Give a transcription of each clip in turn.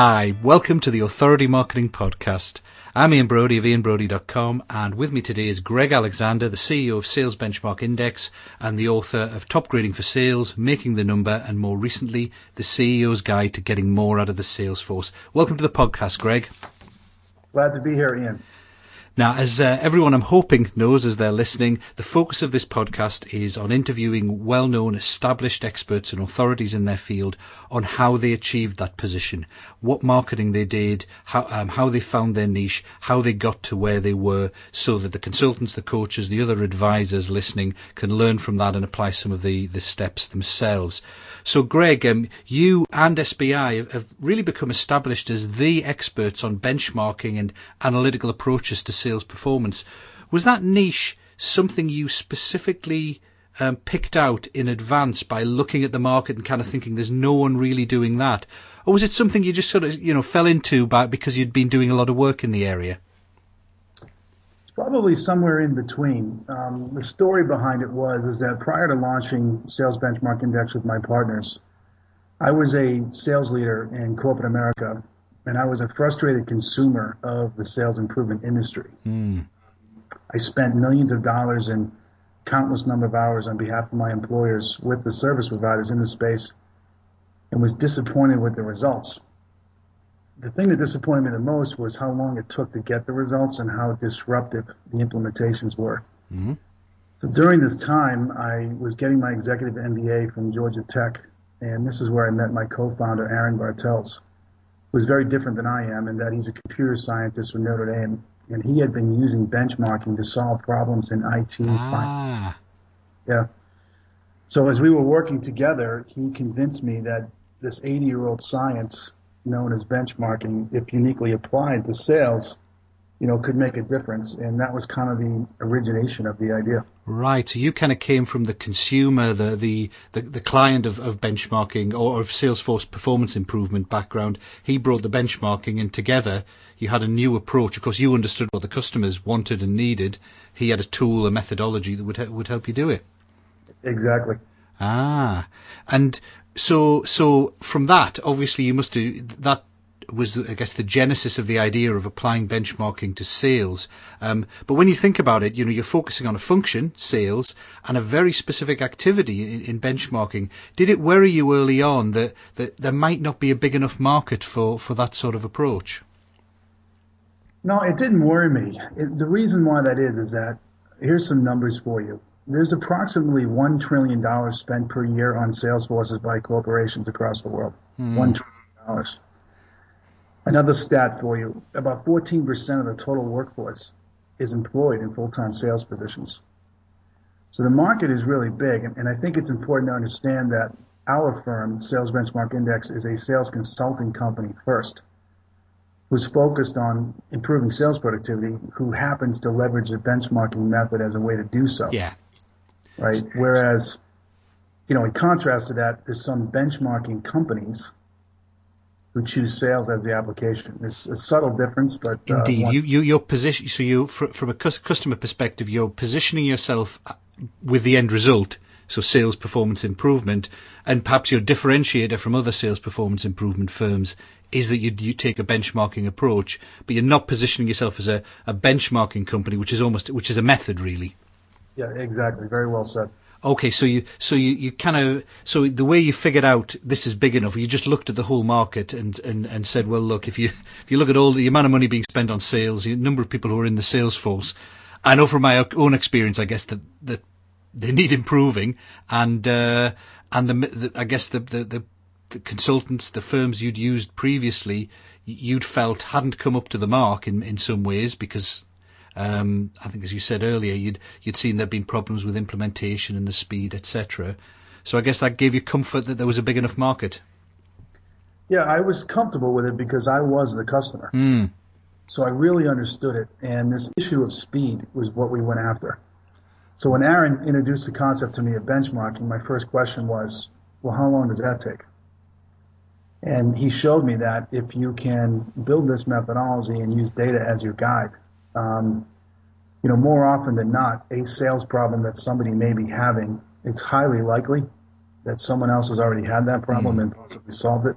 Hi, welcome to the Authority Marketing Podcast. I'm Ian Brodie of ianbrodie.com and with me today is Greg Alexander, the CEO of Sales Benchmark Index and the author of Topgrading for Sales, Making the Number and more recently, The CEO's Guide to Getting More Out of the Sales Force. Welcome to the podcast, Greg. Glad to be here, Ian. Now, as uh, everyone I'm hoping knows as they're listening, the focus of this podcast is on interviewing well-known established experts and authorities in their field on how they achieved that position, what marketing they did, how, um, how they found their niche, how they got to where they were, so that the consultants, the coaches, the other advisors listening can learn from that and apply some of the, the steps themselves. So, Greg, um, you and SBI have really become established as the experts on benchmarking and analytical approaches to sales performance. Was that niche something you specifically um, picked out in advance by looking at the market and kind of thinking there's no one really doing that, or was it something you just sort of you know fell into by because you'd been doing a lot of work in the area? Probably somewhere in between. Um, the story behind it was is that prior to launching Sales Benchmark Index with my partners, I was a sales leader in corporate America and I was a frustrated consumer of the sales improvement industry. Mm. I spent millions of dollars and countless number of hours on behalf of my employers with the service providers in the space and was disappointed with the results. The thing that disappointed me the most was how long it took to get the results and how disruptive the implementations were. Mm-hmm. So during this time, I was getting my executive MBA from Georgia Tech, and this is where I met my co-founder, Aaron Bartels was very different than I am in that he's a computer scientist from Notre Dame, and he had been using benchmarking to solve problems in IT. Ah. Yeah. So as we were working together, he convinced me that this 80-year-old science known as benchmarking, if uniquely applied to sales, you know, could make a difference. And that was kind of the origination of the idea. Right. So you kind of came from the consumer, the the the, the client of, of benchmarking or of Salesforce performance improvement background. He brought the benchmarking and together you had a new approach. Of course, you understood what the customers wanted and needed. He had a tool, a methodology that would would help you do it. Exactly. Ah, and so so from that, obviously you must do that was, I guess, the genesis of the idea of applying benchmarking to sales. Um, but when you think about it, you know, you're focusing on a function, sales, and a very specific activity in, in benchmarking. Did it worry you early on that, that there might not be a big enough market for, for that sort of approach? No, it didn't worry me. It, the reason why that is, is that here's some numbers for you. There's approximately $1 trillion spent per year on sales forces by corporations across the world. Mm. $1 trillion. Another stat for you, about 14% of the total workforce is employed in full-time sales positions. So the market is really big, and, I think it's important to understand that our firm, Sales Benchmark Index, is a sales consulting company first, who's focused on improving sales productivity, who happens to leverage the benchmarking method as a way to do so. Yeah. Right? Whereas, you know, in contrast to that, there's some benchmarking companies who choose sales as the application. It's a subtle difference, but uh, indeed, one... you, you your position. So you, from a customer perspective, you're positioning yourself uh, with the end result. So sales performance improvement, and perhaps your differentiator from other sales performance improvement firms is that you, you take a benchmarking approach, but you're not positioning yourself as a, a benchmarking company, which is almost which is a method, really. Yeah, exactly. Very well said. Okay, so you so you, you kind of so the way you figured out this is big enough, you just looked at the whole market and, and, and said, well, look, if you if you look at all the amount of money being spent on sales, the number of people who are in the sales force, I know from my own experience, I guess that that they need improving, and uh, and the, the I guess the, the the the consultants, the firms you'd used previously, you'd felt hadn't come up to the mark in in some ways because um, I think, as you said earlier, you'd you'd seen there'd been problems with implementation and the speed, etc. So I guess that gave you comfort that there was a big enough market. Yeah, I was comfortable with it because I was the customer. Mm. So I really understood it, and this issue of speed was what we went after. So when Aaron introduced the concept to me of benchmarking, my first question was, well, how long does that take? And he showed me that if you can build this methodology and use data as your guide, um, you know, more often than not, a sales problem that somebody may be having, it's highly likely that someone else has already had that problem mm. and possibly solved it.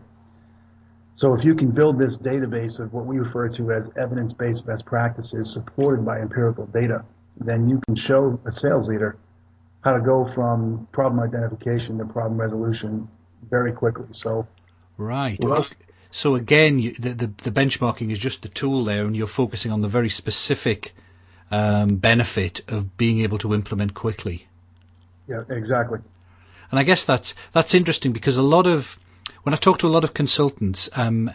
So if you can build this database of what we refer to as evidence-based best practices supported by empirical data, then you can show a sales leader how to go from problem identification to problem resolution very quickly. So right. Well, so again, you, the, the, the benchmarking is just the tool there, and you're focusing on the very specific um, benefit of being able to implement quickly. Yeah, exactly. And I guess that's that's interesting because a lot of when I talk to a lot of consultants, um,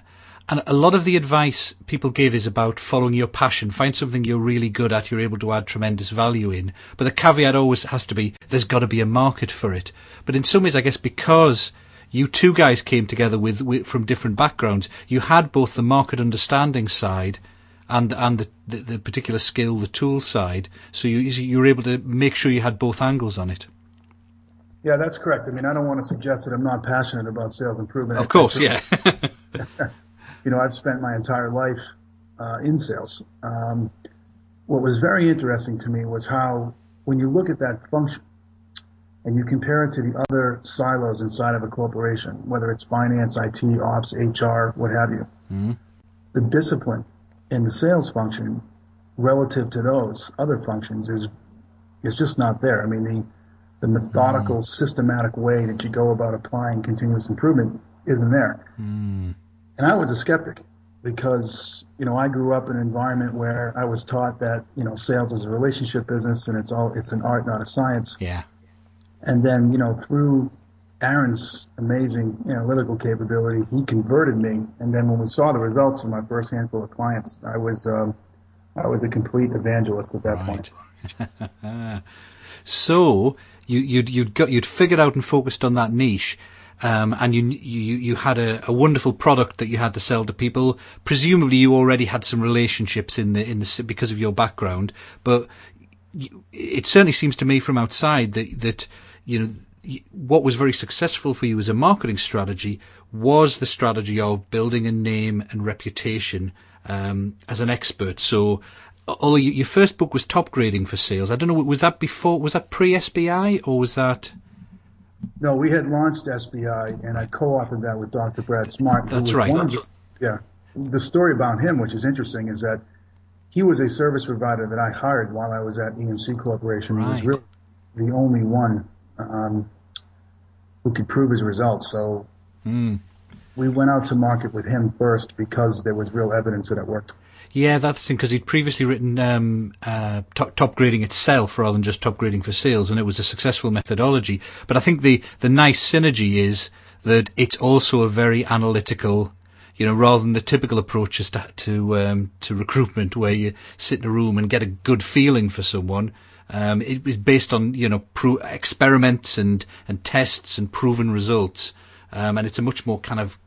and a lot of the advice people give is about following your passion. Find something you're really good at, you're able to add tremendous value in. But the caveat always has to be there's got to be a market for it. But in some ways, I guess because you two guys came together with, with from different backgrounds, you had both the market understanding side and and the, the, the particular skill, the tool side. So you you were able to make sure you had both angles on it. Yeah, that's correct. I mean, I don't want to suggest that I'm not passionate about sales improvement. Of course, yeah. you know, I've spent my entire life uh, in sales. Um, what was very interesting to me was how, when you look at that function and you compare it to the other silos inside of a corporation, whether it's finance, IT, ops, HR, what have you, mm-hmm. the discipline in the sales function relative to those other functions is is just not there. I mean, the the methodical, mm. systematic way that you go about applying continuous improvement isn't there. Mm. And I was a skeptic because, you know, I grew up in an environment where I was taught that, you know, sales is a relationship business and it's all, it's an art, not a science. Yeah. And then, you know, through Aaron's amazing analytical capability, he converted me. And then when we saw the results of my first handful of clients, I was, um, I was a complete evangelist at that right. point. so, you, you'd you'd got you'd figured out and focused on that niche. Um, and you, you you had a, a, wonderful product that you had to sell to people. Presumably, you already had some relationships in the in the because of your background. But it certainly seems to me from outside that that you know what was very successful for you as a marketing strategy was the strategy of building a name and reputation um, as an expert. So although your first book was topgrading for sales, I don't know, was that before, was that pre SBI or was that? No, we had launched SBI and I co-authored that with Dr. Brad Smart. That's right. The, yeah. The story about him, which is interesting, is that he was a service provider that I hired while I was at EMC Corporation. Right. He was really the only one um, who could prove his results. So mm. we went out to market with him first because there was real evidence that it worked. Yeah, that's the thing because he'd previously written um, uh, top, top, grading itself rather than just topgrading for sales, and it was a successful methodology. But I think the the nice synergy is that it's also a very analytical. You know, rather than the typical approaches to to, um, to recruitment, where you sit in a room and get a good feeling for someone, um, it was based on you know pro- experiments and and tests and proven results, um, and it's a much more kind of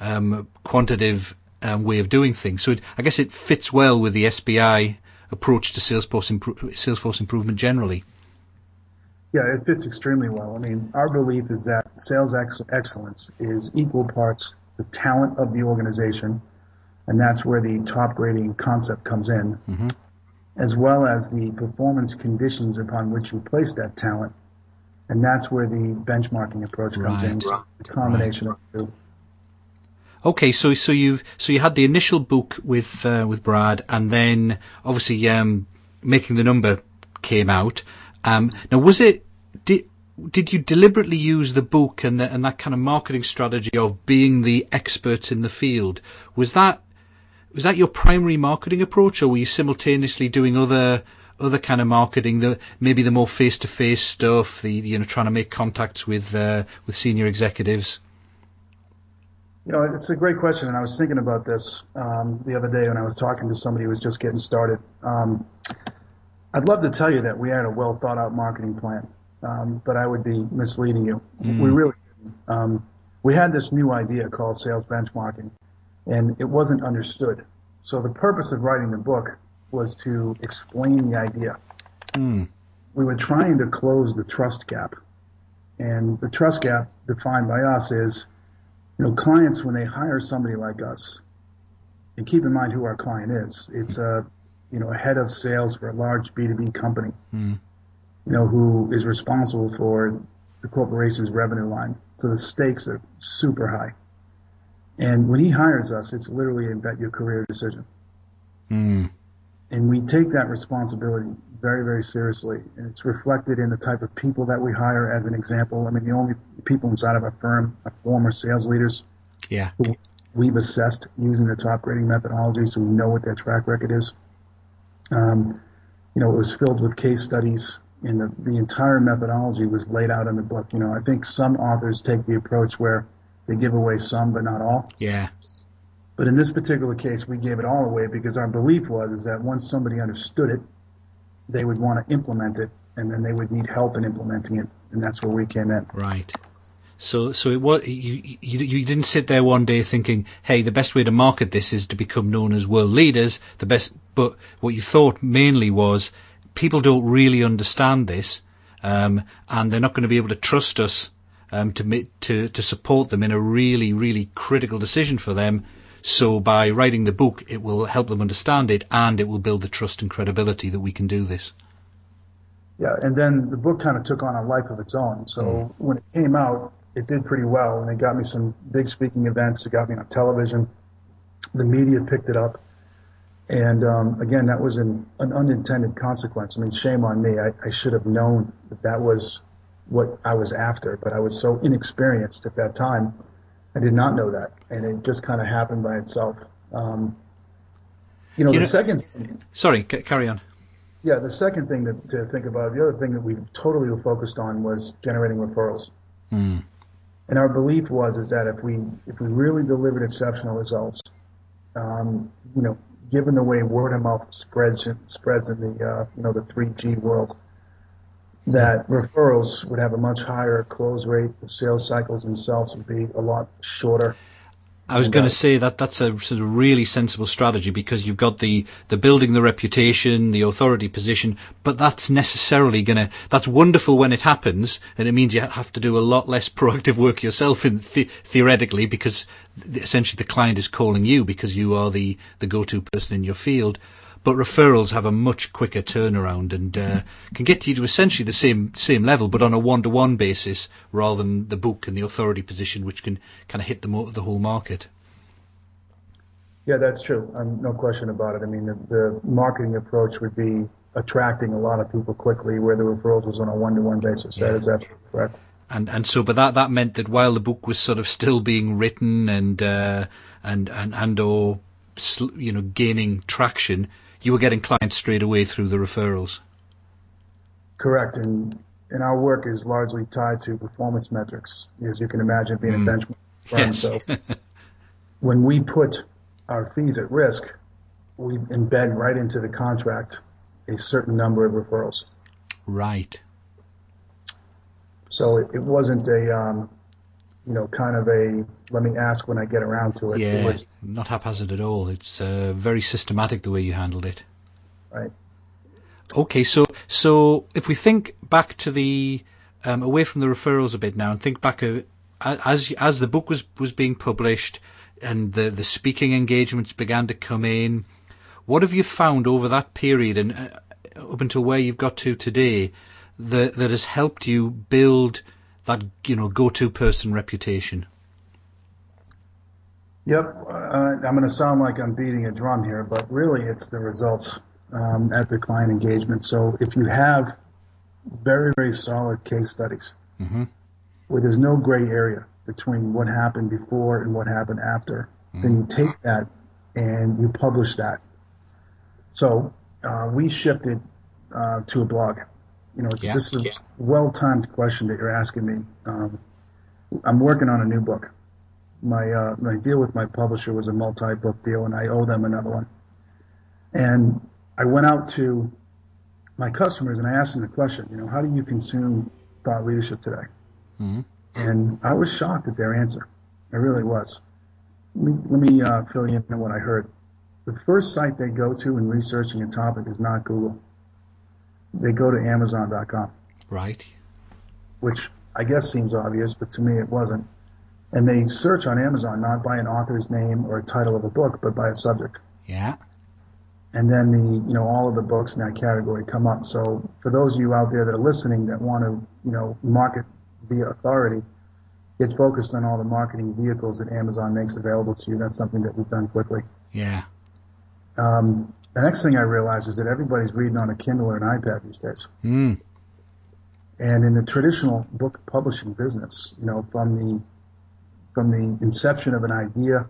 um, quantitative um, way of doing things. So it, I guess it fits well with the SBI approach to Salesforce, impro- Salesforce improvement generally. Yeah, it fits extremely well. I mean, our belief is that sales ex- excellence is equal parts the talent of the organization, and that's where the topgrading concept comes in, mm-hmm. as well as the performance conditions upon which you place that talent, and that's where the benchmarking approach comes right. in. The combination right. of the two. Okay, so so you've so you had the initial book with uh, with Brad, and then obviously um, making the number came out. Um, now, was it did did you deliberately use the book and the, and that kind of marketing strategy of being the expert in the field? Was that was that your primary marketing approach, or were you simultaneously doing other other kind of marketing, the maybe the more face to face stuff, the you know trying to make contacts with uh, with senior executives? You know, it's a great question, and I was thinking about this um, the other day when I was talking to somebody who was just getting started. Um, I'd love to tell you that we had a well thought out marketing plan, um, but I would be misleading you. Mm. We really didn't. Um, we had this new idea called sales benchmarking, and it wasn't understood. So the purpose of writing the book was to explain the idea. Mm. We were trying to close the trust gap, and the trust gap defined by us is you know, clients when they hire somebody like us, and keep in mind who our client is. It's a, you know, a head of sales for a large B2B company, mm. You know, who is responsible for the corporation's revenue line. So the stakes are super high. And when he hires us, it's literally a bet your career decision. Mm. And we take that responsibility very, very seriously. And it's reflected in the type of people that we hire as an example. I mean, the only people inside of our firm are former sales leaders. Yeah. Who we've assessed using the topgrading methodology so we know what their track record is. Um, you know, it was filled with case studies and the, the entire methodology was laid out in the book. You know, I think some authors take the approach where they give away some but not all. Yeah. But in this particular case, we gave it all away because our belief was is that once somebody understood it, they would want to implement it, and then they would need help in implementing it, and that's where we came in. Right. So, so it was you, you. You didn't sit there one day thinking, "Hey, the best way to market this is to become known as world leaders." The best, but what you thought mainly was, people don't really understand this, um, and they're not going to be able to trust us um, to to to support them in a really, really critical decision for them. So by writing the book, it will help them understand it, and it will build the trust and credibility that we can do this. Yeah, and then the book kind of took on a life of its own. So mm. when it came out, it did pretty well, and it got me some big speaking events. It got me on television. The media picked it up, and um, again, that was an, an unintended consequence. I mean, shame on me. I, I should have known that that was what I was after, but I was so inexperienced at that time. I did not know that, and it just kind of happened by itself. Um, you know, you the know, second. Sorry, c- carry on. Yeah, the second thing to, to think about, the other thing that we totally were focused on was generating referrals. Mm. And our belief was is that if we if we really delivered exceptional results, um, you know, given the way word of mouth spreads spreads in the uh, you know the 3G world, that referrals would have a much higher close rate. The sales cycles themselves would be a lot shorter. I was going to uh, say that that's a sort of really sensible strategy because you've got the, the building the reputation, the authority position, but that's necessarily going to, that's wonderful when it happens, and it means you have to do a lot less proactive work yourself in the, theoretically because essentially the client is calling you because you are the, the go-to person in your field but referrals have a much quicker turnaround and uh, can get you to essentially the same same level, but on a one to one basis rather than the book and the authority position, which can kind of hit the the whole market. Yeah, that's true. Um, no question about it. I mean, the, the marketing approach would be attracting a lot of people quickly, where the referrals was on a one to one basis. Yeah. That is absolutely correct. And and so, but that that meant that while the book was sort of still being written and uh, and and and or you know gaining traction, you were getting clients straight away through the referrals. Correct, and and our work is largely tied to performance metrics, as you can imagine, being mm. a benchmark firm. Yes. So when we put our fees at risk, we embed right into the contract a certain number of referrals. Right. So it, it wasn't a um, you know, kind of a let me ask when I get around to it. Yeah, it was, not haphazard at all. It's uh, very systematic the way you handled it. Right. Okay, so so if we think back to the um, away from the referrals a bit now and think back uh, as as the book was was being published and the the speaking engagements began to come in, what have you found over that period and uh, up until where you've got to today that that has helped you build that you know go-to person reputation? Yep, uh, I'm going to sound like I'm beating a drum here, but really it's the results um, at the client engagement. So if you have very very solid case studies mm-hmm. where there's no gray area between what happened before and what happened after, mm-hmm. then you take that and you publish that. So uh, we shifted uh, to a blog. You know, yeah. this is a well-timed question that you're asking me. Um, I'm working on a new book. My uh, my deal with my publisher was a multi-book deal, and I owe them another one. And I went out to my customers and I asked them the question, you know, how do you consume thought leadership today? Mm-hmm. And I was shocked at their answer. I really was. Let me, let me uh, fill you in on what I heard. The first site they go to in researching a topic is not Google they go to Amazon.com. Right. Which I guess seems obvious, but to me it wasn't. And they search on Amazon not by an author's name or a title of a book, but by a subject. Yeah. And then the, you know, all of the books in that category come up. So for those of you out there that are listening that want to, you know, market via authority, get focused on all the marketing vehicles that Amazon makes available to you. That's something that we've done quickly. Yeah. Um, the next thing I realized is that everybody's reading on a Kindle or an iPad these days. Mm. And in the traditional book publishing business, you know, from the from the inception of an idea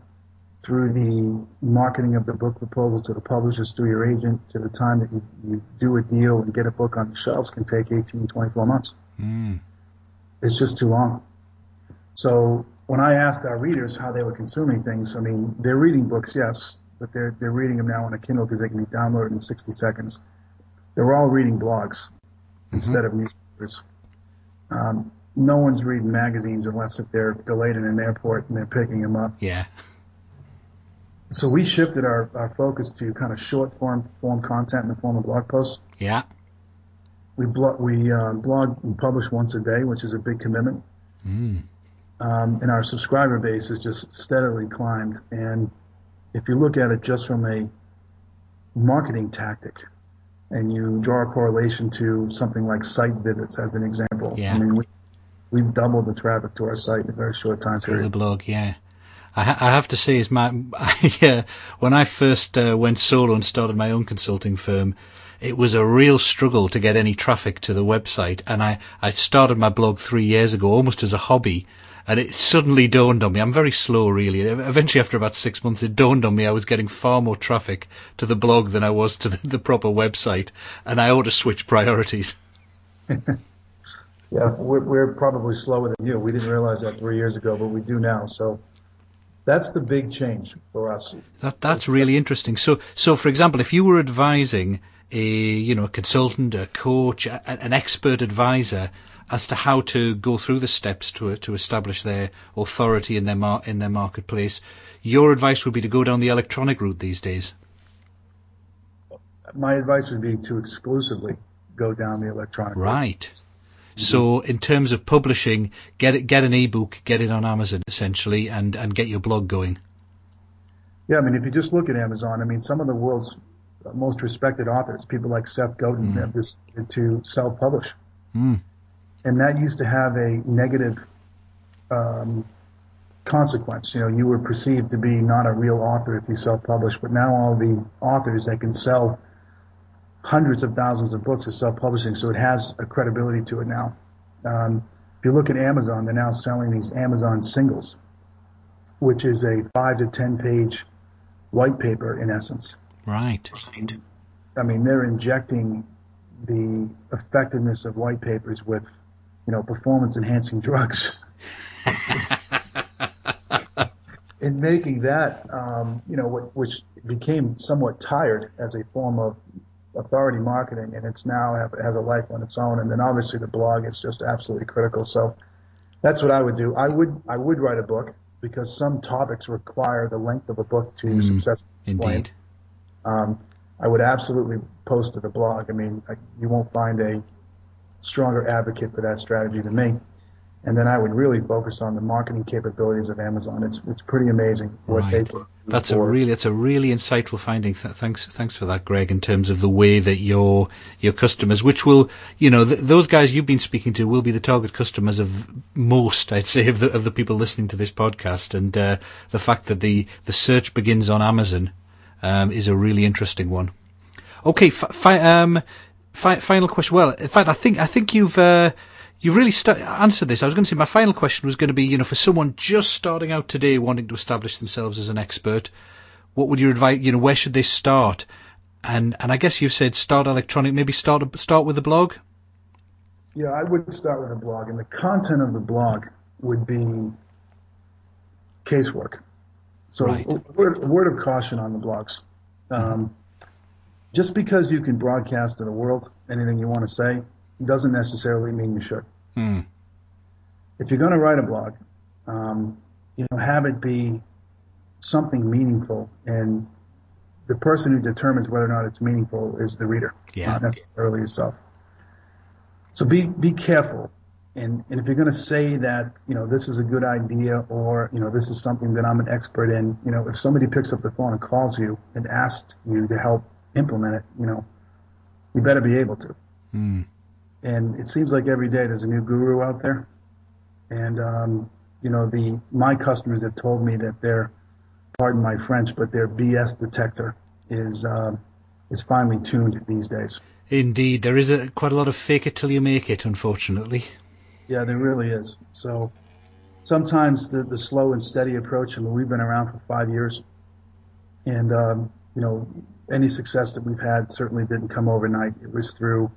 through the marketing of the book proposal to the publishers through your agent to the time that you, you do a deal and get a book on the shelves can take 18, 24 months. Mm. It's just too long. So when I asked our readers how they were consuming things, I mean, they're reading books, yes, but they're, they're reading them now on a Kindle because they can be downloaded in 60 seconds. They're all reading blogs mm-hmm. instead of newspapers. Um, no one's reading magazines unless if they're delayed in an airport and they're picking them up. Yeah. So we shifted our, our focus to kind of short form form content in the form of blog posts. Yeah. We blog we uh, blog and publish once a day, which is a big commitment. Mm. Um, and our subscriber base has just steadily climbed. And if you look at it just from a marketing tactic, and you draw a correlation to something like site visits as an example. Yeah. I mean, we, we've doubled the traffic to our site in a very short time Through period. the blog, yeah. I, ha- I have to say, is my yeah, when I first uh, went solo and started my own consulting firm, it was a real struggle to get any traffic to the website. And I, I started my blog three years ago almost as a hobby. And it suddenly dawned on me, I'm very slow really. Eventually after about six months it dawned on me I was getting far more traffic to the blog than I was to the, the proper website. And I ought to switch priorities. Yeah, we're, we're probably slower than you. We didn't realize that three years ago, but we do now. So that's the big change for us. That that's really interesting. So so for example, if you were advising a you know a consultant, a coach, a, an expert advisor as to how to go through the steps to to establish their authority in their mar- in their marketplace, your advice would be to go down the electronic route these days. My advice would be to exclusively go down the electronic route. Right. So in terms of publishing, get it, get an ebook, get it on Amazon essentially, and and get your blog going. Yeah, I mean, if you just look at Amazon, I mean, some of the world's most respected authors, people like Seth Godin, have decided to self-publish, Mm. and that used to have a negative um, consequence. You know, you were perceived to be not a real author if you self-publish, but now all the authors that can sell hundreds of thousands of books are self-publishing, so it has a credibility to it now. Um, if you look at Amazon, they're now selling these Amazon singles, which is a five to ten page white paper in essence. Right. I mean, they're injecting the effectiveness of white papers with, you know, performance enhancing drugs. in making that, um, you know, which became somewhat tired as a form of authority marketing, and it's now have, has a life on its own. And then obviously the blog is just absolutely critical. So that's what I would do. I would I would write a book because some topics require the length of a book to Mm, successfully. Indeed. Um, I would absolutely post to the blog. I mean, I, you won't find a stronger advocate for that strategy than me. And then I would really focus on the marketing capabilities of Amazon. It's it's pretty amazing what they Right. can. do That's a really that's a really insightful finding. Th- thanks thanks for that, Greg. In terms of the way that your your customers, which will you know th- those guys you've been speaking to, will be the target customers of most, I'd say, of the of the people listening to this podcast. And uh, the fact that the the search begins on Amazon um, is a really interesting one. Okay, fi- fi- um, fi- final question. Well, in fact, I think I think you've. Uh, You've really sta- answered this. I was going to say my final question was going to be, you know, for someone just starting out today wanting to establish themselves as an expert, what would you advise? You know, where should they start? And and I guess you've said start electronic. Maybe start start with a blog. Yeah, I would start with a blog, and the content of the blog would be casework. So, Right. a word, a word of caution on the blogs. Um, just because you can broadcast to the world anything you want to say doesn't necessarily mean you should. Hmm. If you're going to write a blog, um, you know, have it be something meaningful, and the person who determines whether or not it's meaningful is the reader, Yeah. not necessarily yourself. So be be careful, and and if you're going to say that you know this is a good idea or you know this is something that I'm an expert in, you know, if somebody picks up the phone and calls you and asks you to help implement it, you know, you better be able to. Hmm. And it seems like every day there's a new guru out there. And um, you know, the my customers have told me that their, pardon my French, but their BS detector is uh, is finely tuned these days. Indeed, there is a, quite a lot of fake it till you make it, unfortunately. Yeah, there really is. So sometimes the, the slow and steady approach, I mean, we've been around for five years, and um, you know, any success that we've had certainly didn't come overnight. It was through,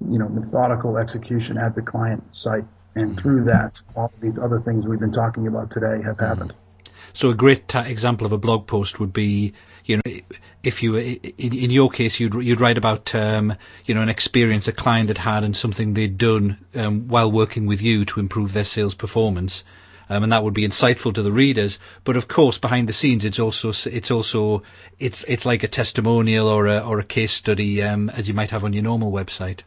you know, methodical execution at the client site, and through that, all of these other things we've been talking about today have happened. So a great ta- example of a blog post would be, you know, if you, in, in your case, you'd you'd write about, um, you know, an experience a client had had and something they'd done um, while working with you to improve their sales performance. Um, and that would be insightful to the readers. But of course, behind the scenes, it's also it's also it's it's like a testimonial or a or a case study um, as you might have on your normal website.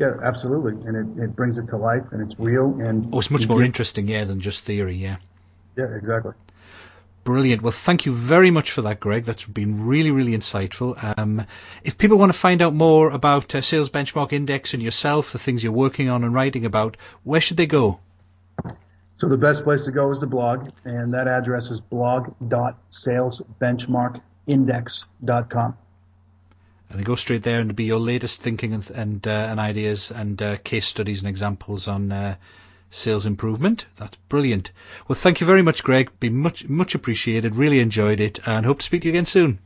Yeah, absolutely, and it, it brings it to life, and it's real, and oh, it's much more interesting, yeah, than just theory, yeah. Yeah, exactly. Brilliant. Well, thank you very much for that, Greg. That's been really, really insightful. Um, if people want to find out more about uh, Sales Benchmark Index and yourself, the things you're working on and writing about, where should they go? So the best place to go is the blog, and that address is blog.salesbenchmarkindex.com. And they go straight there and be your latest thinking and and, uh, and ideas and uh, case studies and examples on uh, sales improvement. That's brilliant. Well, thank you very much, Greg. Be much much appreciated. Really enjoyed it, and hope to speak to you again soon.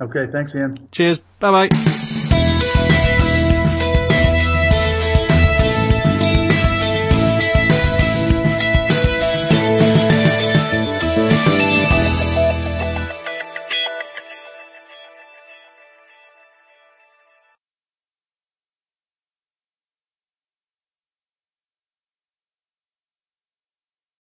Okay, thanks, Ian. Cheers. Bye bye.